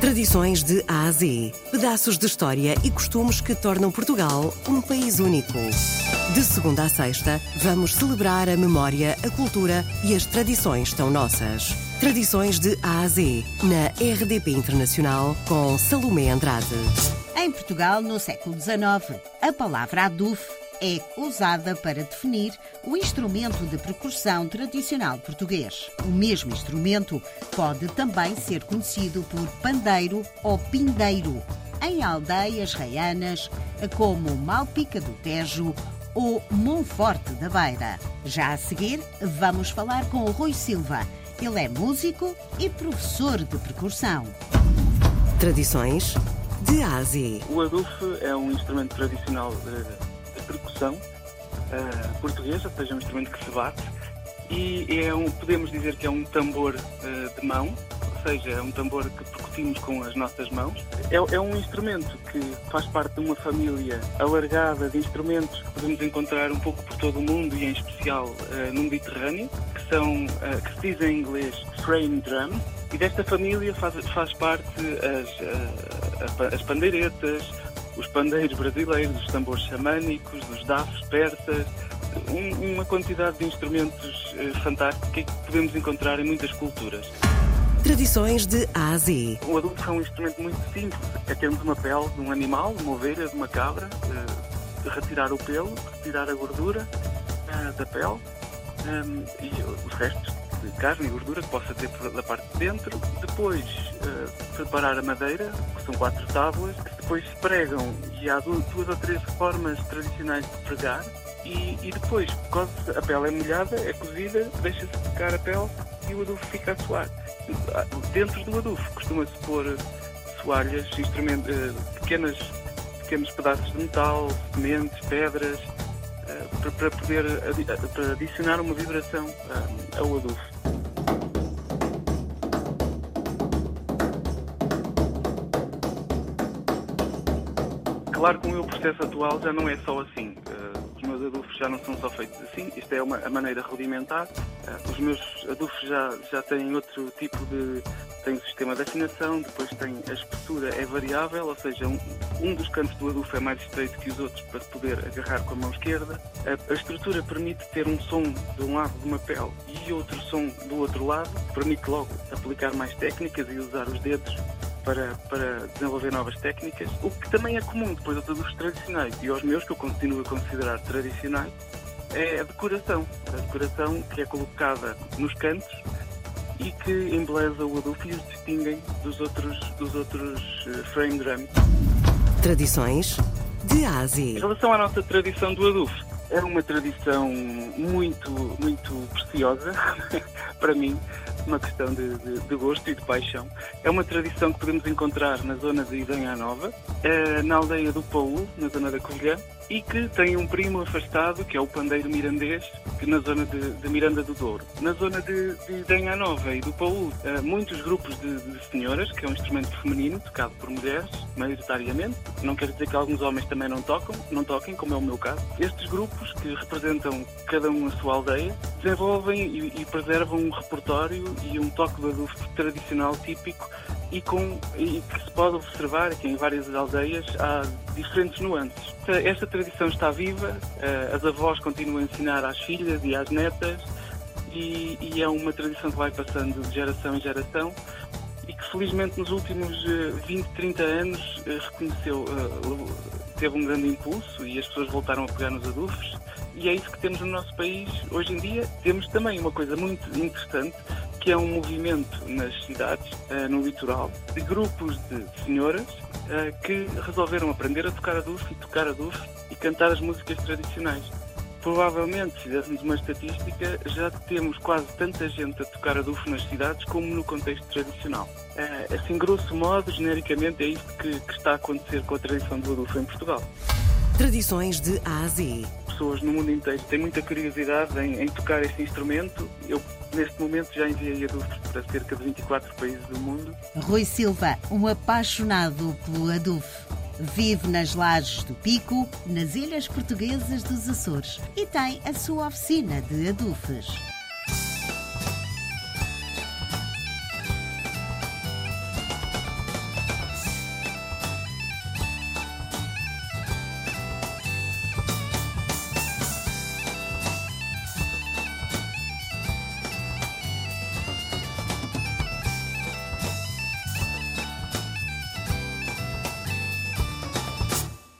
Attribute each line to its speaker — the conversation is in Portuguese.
Speaker 1: Tradições de A a Z. Pedaços de história e costumes que tornam Portugal um país único. De segunda a sexta, vamos celebrar a memória, a cultura e as tradições tão nossas. Tradições de A a Z, na RDP Internacional, com Salomé Andrade.
Speaker 2: Em Portugal, no século XIX, a palavra aduf é usada para definir o instrumento de percussão tradicional português. O mesmo instrumento pode também ser conhecido por pandeiro ou pindeiro em aldeias raianas como Malpica do Tejo ou Monforte da Beira. Já a seguir, vamos falar com o Rui Silva. Ele é músico e professor de percussão.
Speaker 1: Tradições de Ásia.
Speaker 3: O adufe é um instrumento tradicional de percussão uh, portuguesa, ou seja, um instrumento que se bate e é um, podemos dizer que é um tambor uh, de mão, ou seja, é um tambor que percutimos com as nossas mãos. É, é, um instrumento que faz parte de uma família alargada de instrumentos que podemos encontrar um pouco por todo o mundo e em especial uh, no Mediterrâneo, que são, que se diz em inglês frame drum, e desta família faz, faz parte as, as pandeiretas, os pandeiros brasileiros, os tambores xamânicos, os dafos persas, um, uma quantidade de instrumentos uh, fantástica que podemos encontrar em muitas culturas.
Speaker 1: Tradições de A a Z.
Speaker 3: O adulto é um instrumento muito simples. É termos uma pele de um animal, de uma ovelha, de uma cabra, uh, retirar o pelo, retirar a gordura uh, da pele um, e os restos de carne e gordura que possa ter da parte de dentro. Depois uh, preparar a madeira, que são quatro tábuas. Depois se pregam e há duas, duas ou três formas tradicionais de pregar. E, e depois, a pele é molhada, é cozida, deixa-se secar a pele e o adubo fica a suar. Dentro do adubo costuma-se pôr soalhas, uh, pequenas, pequenos pedaços de metal, sementes, pedras, uh, para poder para adicionar uma vibração uh, ao adubo. Claro que o meu processo atual já não é só assim. Já não são só feitos assim. Isto é uma, a maneira rudimentar. Uh, os meus adufos já, já têm outro tipo de. Tem o sistema de afinação, depois tem a espessura, é variável, ou seja, um, um dos cantos do adufo é mais estreito que os outros para poder agarrar com a mão esquerda. A, a estrutura permite ter um som de um lado de uma pele e outro som do outro lado, permite logo aplicar mais técnicas e usar os dedos para, para desenvolver novas técnicas, o que também é comum depois a todos os tradicionais e aos meus, que eu continuo a considerar tradicionais, é a decoração. A decoração que é colocada nos cantos e que embeleza o adufo e os distinguem dos outros, dos outros uh, frame drums.
Speaker 1: Tradições de Ásia.
Speaker 3: Em relação à nossa tradição do adufo, é uma tradição muito, muito preciosa para mim, uma questão de, de, de, gosto e de paixão. É uma tradição que podemos encontrar na zona de Idanha Nova, eh, na aldeia do Paulo, na zona da Covilhã, e que tem um primo afastado, que é o pandeiro mirandês, que na zona de, de Miranda do Douro. Na zona de, de Denha Nova e do Paú, uh, muitos grupos de, de, senhoras, que é um instrumento feminino tocado por mulheres, maioritariamente. Não quer dizer que alguns homens também não tocam, não toquem, como é o meu caso. Estes grupos, que representam cada um a sua aldeia, desenvolvem e, e preservam um repertório e um toque de adufo tradicional típico e, com, e que se pode observar que em várias aldeias há diferentes nuances. Esta tradição está viva, eh, as avós continuam a ensinar às filhas e às netas e, e é uma tradição que vai passando de geração em geração e que felizmente nos últimos 20, eh, 30 anos eh, reconheceu, teve um grande impulso e as pessoas voltaram a pegar nos adufos e é isso que temos no nosso país hoje em dia. Temos também uma coisa muito interessante que é um movimento nas cidades, uh, no litoral, de grupos de senhoras uh, que resolveram aprender a tocar a duf e tocar a duf e cantar as músicas tradicionais. Provavelmente, se fizéssemos uma estatística, já temos quase tanta gente a tocar a duf nas cidades como no contexto tradicional. Uh, assim, grosso modo, genericamente, é isso que, que está a acontecer com a tradição do adufo em Portugal.
Speaker 1: Tradições de A a Z
Speaker 3: pessoas no mundo inteiro têm muita curiosidade em, em tocar este instrumento. Eu, neste momento, já enviei adufos para cerca de 24 países do mundo.
Speaker 2: Rui Silva, um apaixonado pelo adufo. Vive nas lajes do Pico, nas ilhas portuguesas dos Açores e tem a sua oficina de adufes.